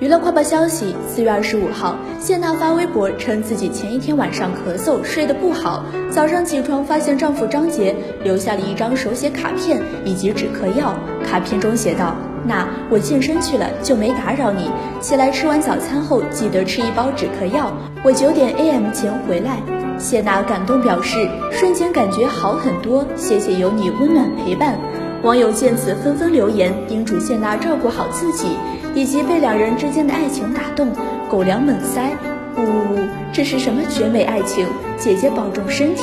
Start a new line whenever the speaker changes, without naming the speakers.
娱乐快报消息：四月二十五号，谢娜发微博称自己前一天晚上咳嗽，睡得不好，早上起床发现丈夫张杰留下了一张手写卡片以及止咳药。卡片中写道：“那我健身去了，就没打扰你。起来吃完早餐后，记得吃一包止咳药。我九点 AM 前回来。”谢娜感动表示：“瞬间感觉好很多，谢谢有你温暖陪伴。”网友见此纷纷留言，叮嘱谢娜照顾好自己。以及被两人之间的爱情打动，狗粮猛塞，呜呜呜，这是什么绝美爱情？姐姐保重身体。